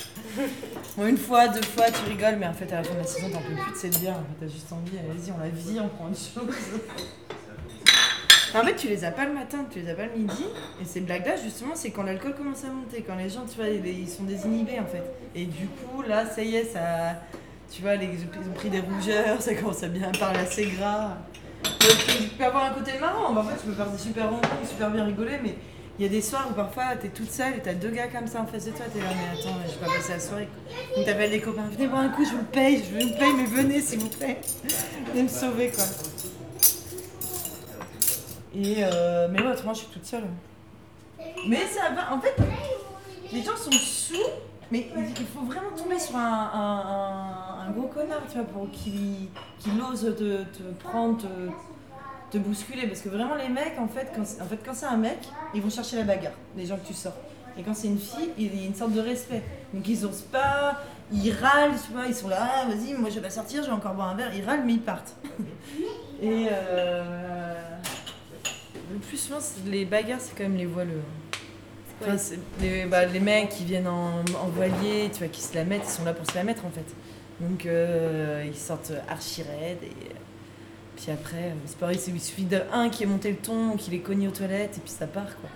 Bon, une fois, deux fois, tu rigoles, mais en fait, à la fin de la saison, t'en peux plus de cette bière. T'as juste envie, allez-y, on la vit, on prend autre chose. En fait, tu les as pas le matin, tu les as pas le midi. Et ces blagues-là, justement, c'est quand l'alcool commence à monter, quand les gens, tu vois, ils, sont désinhibés, en fait. Et du coup, là, ça y est, ça. Tu vois, ils ont pris des rougeurs, ça commence à bien parler assez gras. Tu peux avoir un côté marrant, bah, en fait, tu peux faire des super rencontres, super bien rigoler, mais il y a des soirs où parfois t'es toute seule et t'as deux gars comme ça en face de toi, t'es là, mais attends, je vais pas passer la soirée. Donc t'appelles les copains, venez boire un coup, je vous le paye, je vous le paye, mais venez s'il vous plaît. Venez me sauver, quoi. Et euh, mais ouais, autrement, je suis toute seule. Mais ça va, en fait, les gens sont sous, mais il faut vraiment tomber sur un, un, gros connard, tu vois, pour qu'il ose te, prendre, te, bousculer. Parce que vraiment, les mecs, en fait, quand, en fait, quand c'est un mec, ils vont chercher la bagarre, les gens que tu sors. Et quand c'est une fille, il y a une sorte de respect. Donc ils osent pas, ils râlent, tu vois, ils sont là, ah, vas-y, moi je vais pas sortir, je vais encore boire un verre. Ils râlent, mais ils partent. Et euh, plus souvent, les bagarres, c'est quand même les voileux. Enfin, c'est les, bah, les mecs qui viennent en, en voilier, tu vois, qui se la mettent, ils sont là pour se la mettre en fait. Donc euh, ils sortent archi raides et puis après, euh, c'est pareil, il suffit d'un qui est monté le ton, qui les cogne aux toilettes et puis ça part quoi.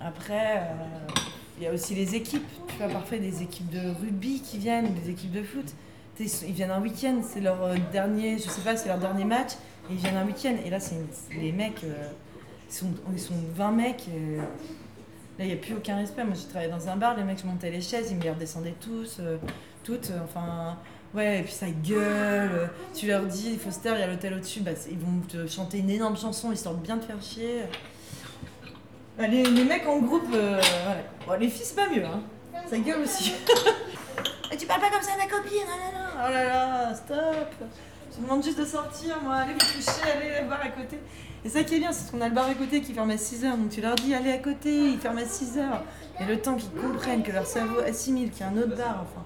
Après, euh, il y a aussi les équipes, tu vois, parfois des équipes de rugby qui viennent, des équipes de foot. Ils viennent un week-end, c'est leur euh, dernier, je sais pas, c'est leur dernier match, et ils viennent un week-end. Et là, c'est les mecs, euh, ils, sont, ils sont 20 mecs. euh, Là, il n'y a plus aucun respect. Moi, j'ai travaillé dans un bar, les mecs, je montais les chaises, ils me les redescendaient tous, euh, toutes, euh, enfin... Ouais, et puis ça gueule, tu leur dis, Foster, il y a l'hôtel au-dessus, bah, ils vont te chanter une énorme chanson, histoire de bien te faire chier. Bah, les, les mecs en groupe, les filles, c'est pas mieux, hein. Ça gueule aussi. Tu parles pas comme ça à ma copine, non, non, non. Oh là là, stop. Tu demandes juste de sortir, moi, allez vous coucher, allez boire à côté. Et ça qui est bien, c'est qu'on a le bar à côté qui ferme à 6h, donc tu leur dis allez à côté, il ferme à 6h. Et le temps qu'ils comprennent que leur cerveau assimile qu'il y a un autre bar, enfin.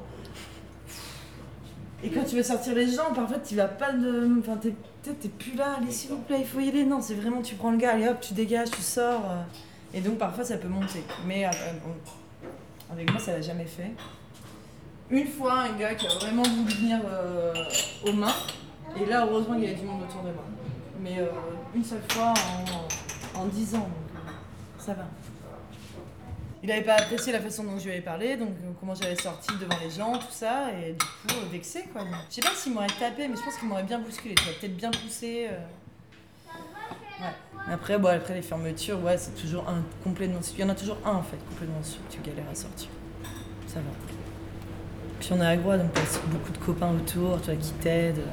Et quand tu veux sortir les gens, parfois tu vas pas de. Enfin, t'es t'es- plus là, allez s'il vous plaît, il faut y aller. Non, c'est vraiment tu prends le gars, allez hop, tu dégages, tu sors. euh. Et donc parfois ça peut monter. Mais euh, avec moi ça l'a jamais fait. Une fois, un gars qui a vraiment voulu venir euh, aux mains. Et là, heureusement, il y avait du monde autour de moi. Mais euh, une seule fois en, en 10 ans, donc euh, ça va. Il n'avait pas apprécié la façon dont je lui avais parlé, donc euh, comment j'avais sorti devant les gens, tout ça, et du coup, euh, vexé quoi. Je sais pas s'il m'aurait tapé, mais je pense qu'il m'aurait bien bousculé, tu peut-être bien poussé. Ouais. Après, bon, après les fermetures, ouais, c'est toujours un complètement. Il y en a toujours un en fait, complètement sûr tu galères à sortir. Ça va. Puis on est à Groix, donc t'as beaucoup de copains autour, tu qui t'aident.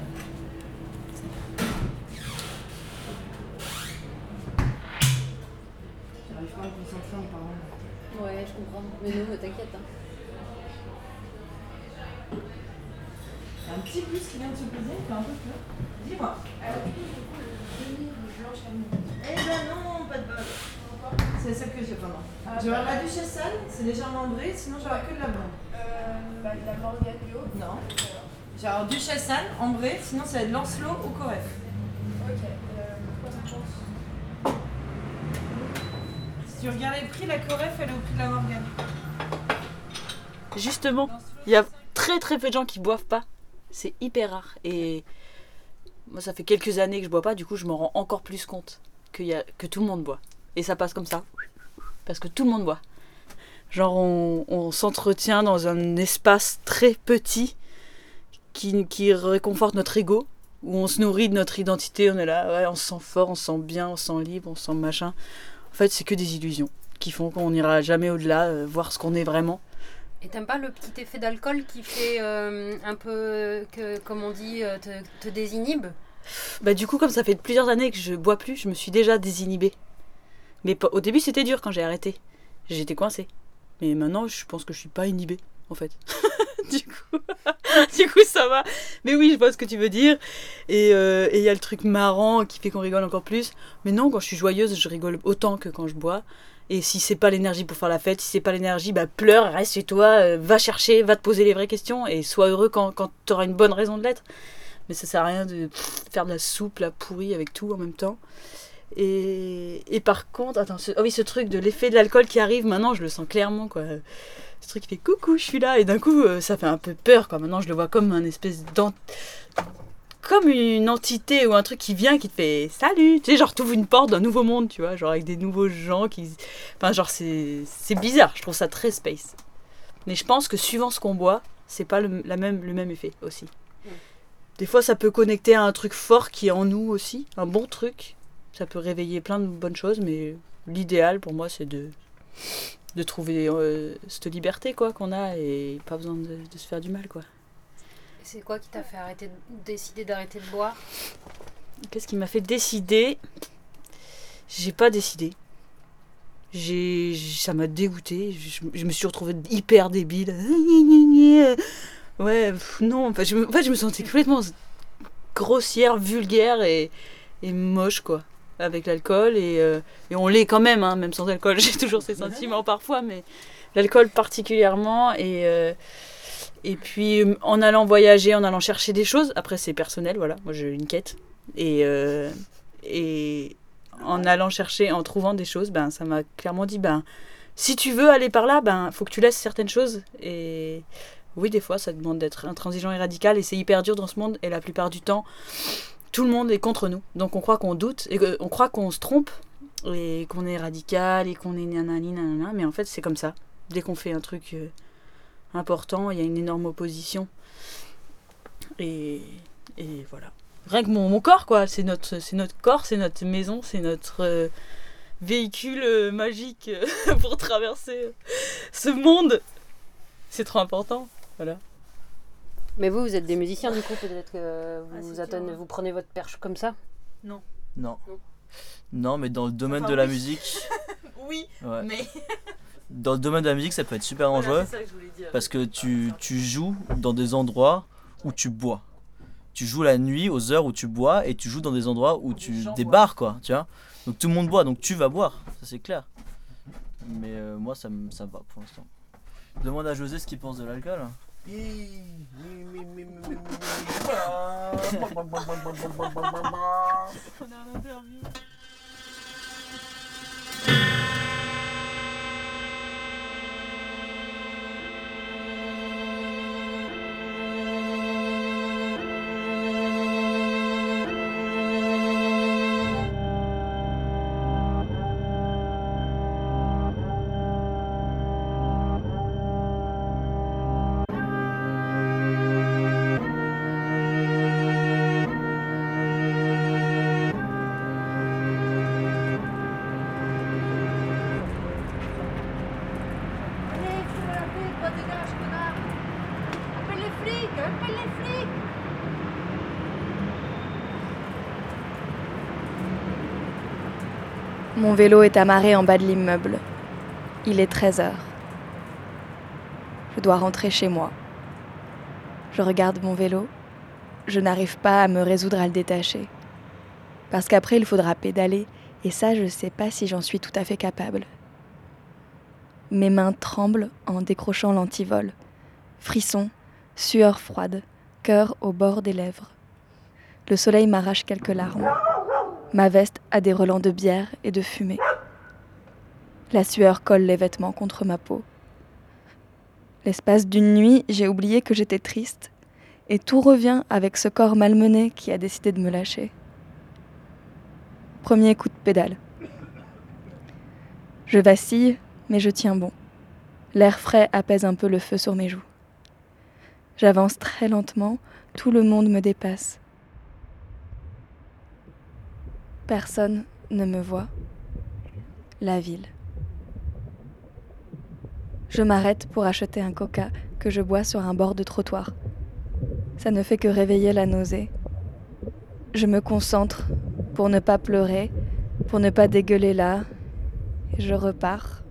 J'ai alors duchesse salle, ambré, sinon ça va être Lancelot ou Coref. Ok, euh, Si tu regardes les prix, la Coref elle est au prix de la Morgane. Justement, il y a très très peu de gens qui boivent pas. C'est hyper rare. Et moi, ça fait quelques années que je bois pas, du coup, je me rends encore plus compte qu'il y a, que tout le monde boit. Et ça passe comme ça. Parce que tout le monde boit. Genre, on, on s'entretient dans un espace très petit qui, qui réconforte notre ego, où on se nourrit de notre identité, on est là, ouais, on se sent fort, on se sent bien, on se sent libre, on se sent machin. En fait, c'est que des illusions qui font qu'on n'ira jamais au-delà, euh, voir ce qu'on est vraiment. Et t'aimes pas le petit effet d'alcool qui fait euh, un peu, que, comme on dit, euh, te, te désinhibe? Bah du coup, comme ça fait plusieurs années que je bois plus, je me suis déjà désinhibée. Mais au début, c'était dur quand j'ai arrêté. J'étais coincée. Mais maintenant, je pense que je suis pas inhibée, en fait. du coup, du coup, ça va. Mais oui, je vois ce que tu veux dire. Et euh, et il y a le truc marrant qui fait qu'on rigole encore plus. Mais non, quand je suis joyeuse, je rigole autant que quand je bois. Et si c'est pas l'énergie pour faire la fête, si c'est pas l'énergie, bah pleure, reste chez toi, euh, va chercher, va te poser les vraies questions et sois heureux quand, quand tu auras une bonne raison de l'être. Mais ça sert à rien de faire de la soupe, la pourrie avec tout en même temps. Et, et par contre, attends, oh oui, ce truc de l'effet de l'alcool qui arrive, maintenant je le sens clairement quoi. Ce truc qui fait coucou, je suis là, et d'un coup euh, ça fait un peu peur quoi. Maintenant je le vois comme un espèce d'ent- comme une entité ou un truc qui vient qui te fait salut, tu sais, genre t'ouvres une porte d'un nouveau monde, tu vois, genre avec des nouveaux gens qui. Enfin, genre c'est c'est bizarre, je trouve ça très space. Mais je pense que suivant ce qu'on boit, c'est pas le, la même, le même effet aussi. Des fois, ça peut connecter à un truc fort qui est en nous aussi, un bon truc. Ça peut réveiller plein de bonnes choses, mais l'idéal pour moi, c'est de, de trouver euh, cette liberté quoi qu'on a et pas besoin de, de se faire du mal quoi. C'est quoi qui t'a fait arrêter, de- décider d'arrêter de boire? Qu'est-ce qui m'a fait décider? J'ai pas décidé. J'ai, ça m'a dégoûté. Je, je me suis retrouvée hyper débile. Ouais, pff, non. Enfin, je, me- en fait, je me sentais complètement grossière, vulgaire et, et moche, quoi. Avec l'alcool. Et, euh, et on l'est quand même, hein, même sans alcool. J'ai toujours ces sentiments parfois, mais l'alcool particulièrement. Et, euh, et puis, euh, en allant voyager, en allant chercher des choses, après, c'est personnel, voilà. Moi, j'ai une quête. Et, et en allant chercher, en trouvant des choses, ben, ça m'a clairement dit, ben, si tu veux aller par là, ben, faut que tu laisses certaines choses. Et oui, des fois, ça demande d'être intransigeant et radical, et c'est hyper dur dans ce monde. Et la plupart du temps, tout le monde est contre nous. Donc on croit qu'on doute, et que- on croit qu'on se trompe, et qu'on est radical, et qu'on est nanani, nanana. Mais en fait, c'est comme ça. Dès qu'on fait un truc euh, important, il y a une énorme opposition. Et, et voilà. Rien que mon, corps, quoi. C'est notre, c'est notre corps, c'est notre maison, c'est notre euh, véhicule euh, magique pour traverser ce monde. C'est trop important. Voilà. Mais vous, vous êtes des musiciens, du coup, peut-être que vous, attendez, vous prenez votre perche comme ça Non. Non. Non, mais dans le domaine Enfin, de la oui. musique. oui, Ouais. mais. Dans le domaine de la musique, ça peut être super Voilà, dangereux. c'est ça que je voulais dire. Parce que tu, tu joues dans des endroits où tu bois. tu joues la nuit aux heures où tu bois et tu joues dans des endroits où tu des bars quoi, tu vois. Donc tout le monde boit, donc tu vas boire, ça c'est clair. Mais euh, moi ça me ça va pour l'instant. Demande à José ce qu'il pense de l'alcool. Appelle Mon vélo est amarré en bas de l'immeuble. Il est 13 heures. Je dois rentrer chez moi. Je regarde mon vélo. Je n'arrive pas à me résoudre à le détacher. Parce qu'après, il faudra pédaler, et ça, je ne sais pas si j'en suis tout à fait capable. Mes mains tremblent en décrochant l'antivol. Frissons, sueur froide, cœur au bord des lèvres. Le soleil m'arrache quelques larmes. Ma veste a des relents de bière et de fumée. La sueur colle les vêtements contre ma peau. L'espace d'une nuit, j'ai oublié que j'étais triste, et tout revient avec ce corps malmené qui a décidé de me lâcher. Premier coup de pédale. Je vacille, mais je tiens bon. L'air frais apaise un peu le feu sur mes joues. J'avance très lentement, tout le monde me dépasse. Personne ne me voit. La ville. Je m'arrête pour acheter un coca que je bois sur un bord de trottoir. Ça ne fait que réveiller la nausée. Je me concentre pour ne pas pleurer, pour ne pas dégueuler là, je repars.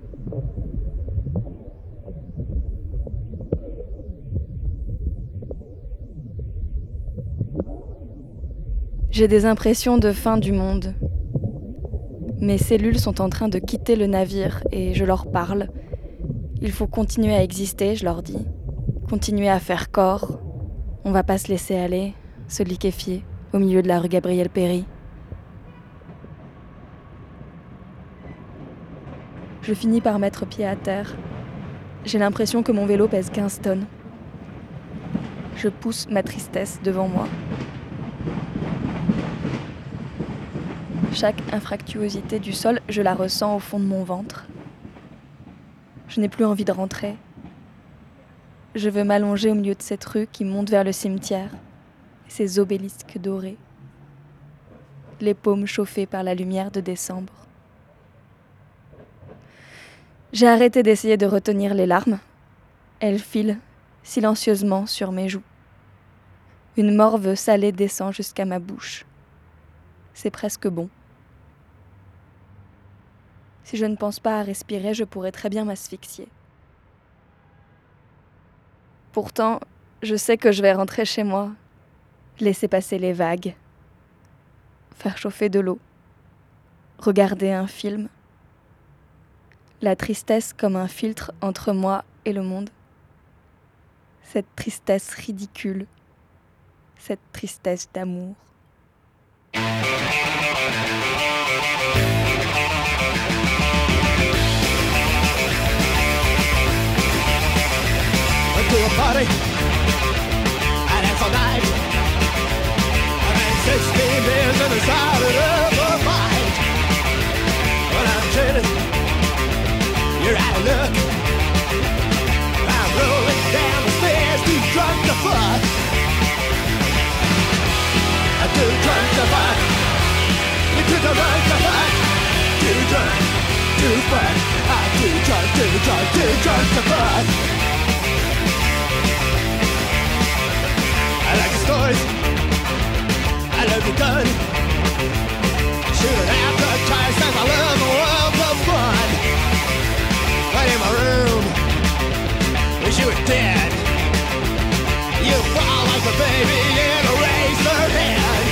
J'ai des impressions de fin du monde. Mes cellules sont en train de quitter le navire et je leur parle. Il faut continuer à exister, je leur dis. Continuer à faire corps. On va pas se laisser aller, se liquéfier au milieu de la rue Gabriel Péry. Je finis par mettre pied à terre. J'ai l'impression que mon vélo pèse 15 tonnes. Je pousse ma tristesse devant moi. Chaque infractuosité du sol, je la ressens au fond de mon ventre. Je n'ai plus envie de rentrer. Je veux m'allonger au milieu de cette rue qui monte vers le cimetière, ces obélisques dorés, les paumes chauffées par la lumière de décembre. J'ai arrêté d'essayer de retenir les larmes. Elles filent silencieusement sur mes joues. Une morve salée descend jusqu'à ma bouche. C'est presque bon. Si je ne pense pas à respirer, je pourrais très bien m'asphyxier. Pourtant, je sais que je vais rentrer chez moi, laisser passer les vagues, faire chauffer de l'eau, regarder un film. La tristesse comme un filtre entre moi et le monde. Cette tristesse ridicule, cette tristesse d'amour. To a party and it's all night. I had 16 beers and decided up a fight. When I'm chilling, you're out of luck. I'm rolling down the stairs, too drunk to fuck. I'm too drunk to fuck. You're too drunk to fuck. Too drunk to fuck. I'm too drunk, too drunk, too drunk to fuck. pretty good. Should advertise since I live a world of fun. Right in my room, wish you were dead. You fall like a baby in a razor head.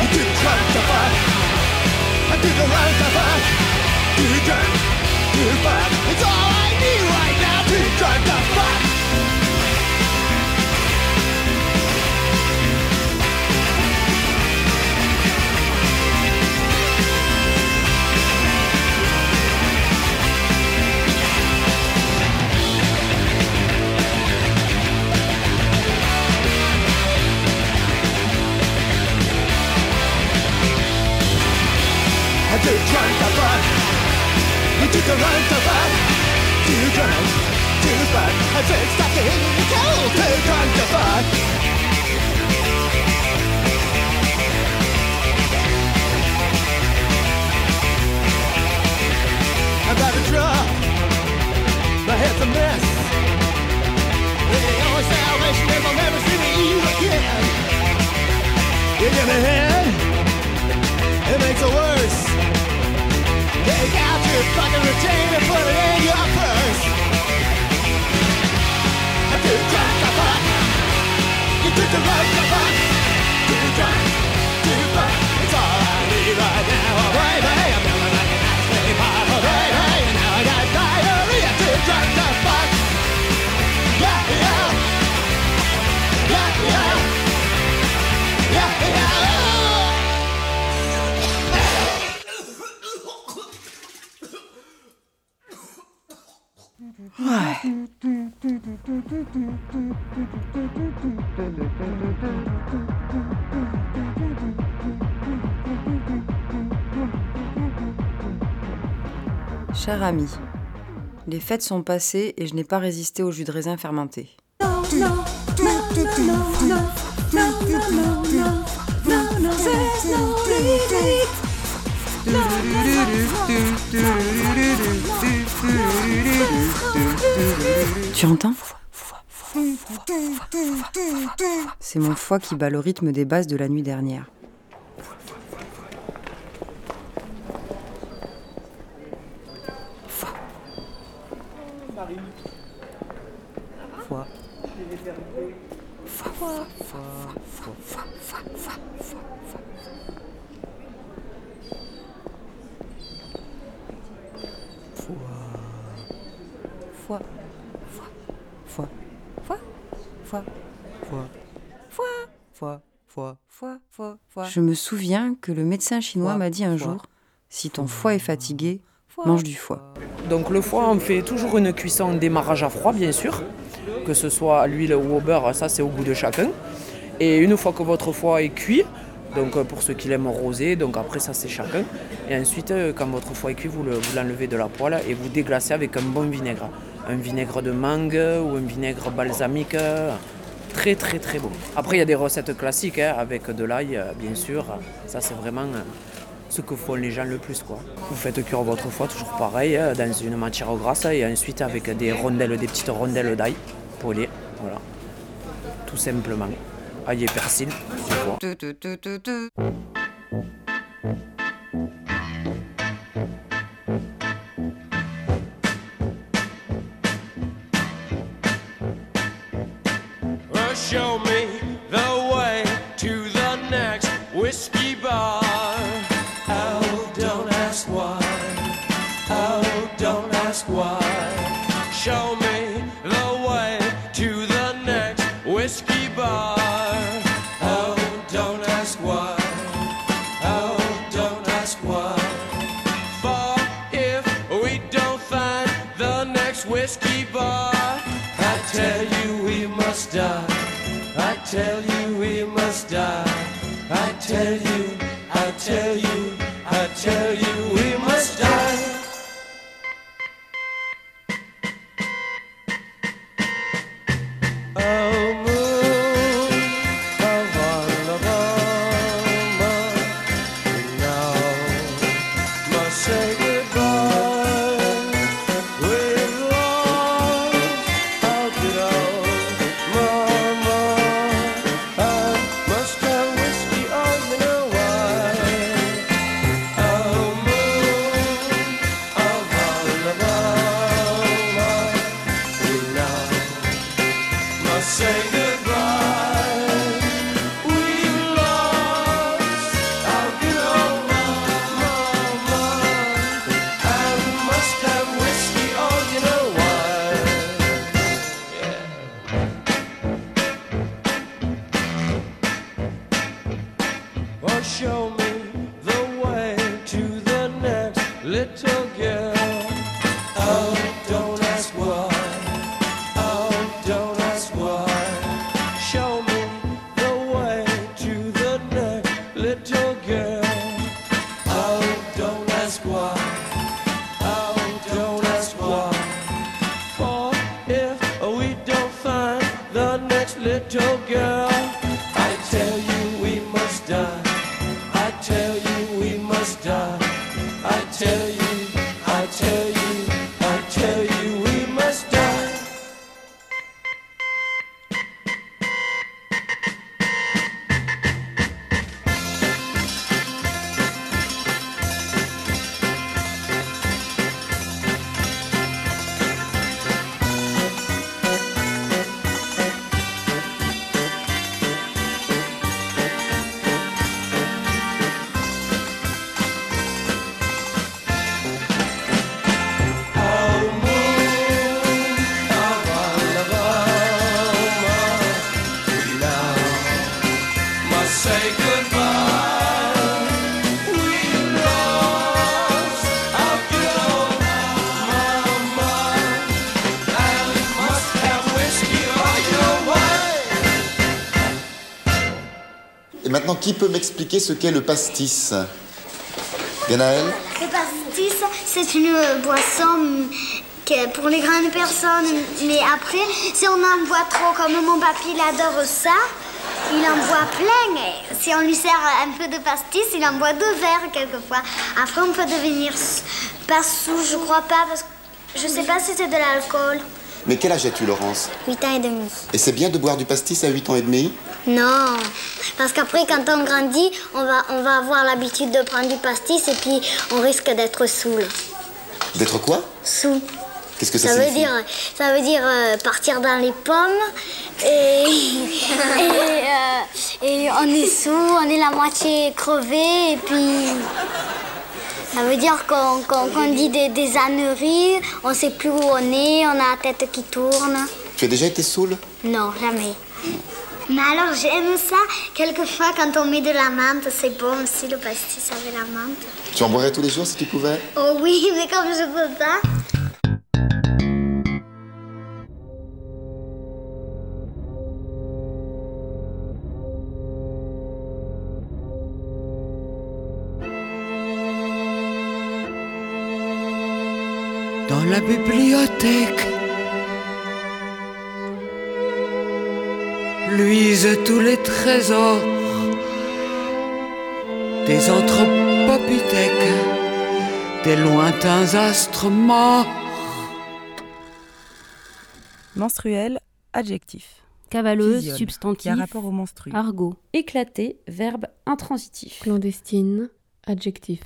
I did try to fight. I do the right to fight. Did you? Did fight? It's all. Les fêtes sont passées et je n'ai pas résisté au jus de raisin fermenté. Tu entends? C'est mon foie qui bat le rythme des basses de la nuit dernière. Foie. Foie, foie, foie, foie, foie, foie, foie, foie. Foie. Foie. Foie. Foie. Foie. Foie. Foie. Foie. Foie. Foie. Foie. Foie. Je me souviens que le médecin chinois m'a dit un jour si ton foie est fatigué, mange du foie. Donc le foie, on fait toujours une cuisson démarrage à froid, bien sûr, que ce soit à l'huile ou au beurre, ça c'est au goût de chacun. Et une fois que votre foie est cuit, donc euh, pour ceux qui l'aiment rosé, donc après ça c'est chacun. Et ensuite, euh, quand votre foie est cuit, vous le- vous l'enlevez de la poêle et vous déglacez avec un bon vinaigre. Un vinaigre de mangue ou un vinaigre balsamique. Très très très bon. Après il y a des recettes classiques hein, avec de l'ail, bien sûr. Ça c'est vraiment euh, ce que font les gens le plus. Quoi. Vous faites cuire votre foie toujours pareil, dans une matière grasse et ensuite avec des rondelles, des petites rondelles d'ail Voilà. Tout simplement. Ail et persil, show me the way to the next whiskey bar. Oh, don't ask why. Oh, don't ask why. Show me goodbye. Qui peut m'expliquer ce qu'est le pastis Ganaël Le pastis, c'est une boisson pour les grandes personnes, mais après, si on en boit trop, comme mon papy, il adore ça, il en boit plein. Et si on lui sert un peu de pastis, il en boit deux verres quelquefois. Après, on peut devenir pas sous, je crois pas, parce que je sais pas si c'est de l'alcool. Mais quel âge as-tu, Laurence? 8 ans et demi. Et c'est bien de boire du pastis à 8 ans et demi? Non, parce qu'après, quand on grandit, on va, on va avoir l'habitude de prendre du pastis et puis on risque d'être saoul. D'être quoi? Sous. Qu'est-ce que ça, Ça veut dire, ça veut dire euh, partir dans les pommes et, et, euh, et on est sous, on est la moitié crevé et puis ça veut dire qu'on qu'on dit des, des âneries, on sait plus où on est, on a la tête qui tourne. Tu as déjà été saoul? Non, jamais. Mais alors j'aime ça, quelquefois quand on met de la menthe, c'est bon aussi le pastis avec la menthe. Tu en boirais tous les jours si tu pouvais? Oh oui, mais comme je peux pas. Dans la bibliothèque tous les trésors des anthropopithèques, des lointains astres morts. Menstruel, adjectif. Cavaleuse, Physiole, substantif. qui a rapport au menstru. Argot. Éclaté, verbe intransitif. Clandestine, adjectif.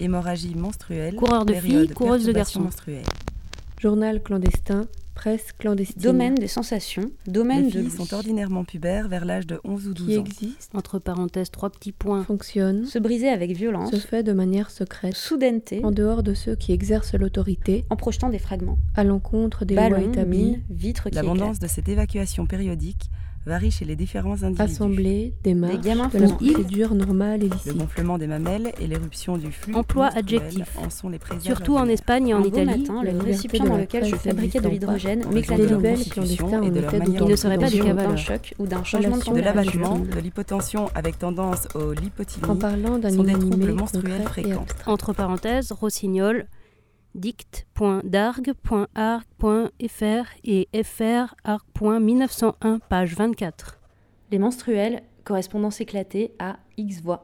Hémorragie menstruelle. Coureur de période filles, coureuse de garçons. Journal clandestin, presse clandestine. Domaine des sensations. Domaine Les de filles sont ordinairement pubères vers l'âge de 11 ou 12 qui ans. existe, Entre parenthèses, trois petits points. fonctionne, Se briser avec violence. se fait de manière secrète, Soudaineté. en dehors de ceux qui exercent l'autorité, En projetant des fragments. à l'encontre des lois Ballons, établies, mines, vitres qui L'abondance de cette évacuation périodique varie chez les différents individus. assemblée, démarche, gamins de la procédure normale et Le licite. gonflement des mamelles et l'éruption du flux Emploi adjectif. en sont les Surtout en. Espagne et en Italie, matin, le récipient dans lequel je fabriquais de l'hydrogène m'éclatait de le constitution et de leur manière Il ne serait pas du d'un choc ou d'un changement de l'abattement, de l'hypotension avec tendance au lipotylie En parlant d'un sont des troubles menstruels fréquents. Entre parenthèses, rossignol, dict.dargue.arc.fr et frarc.1901, page 24. Les menstruels, correspondance éclatée à X voix.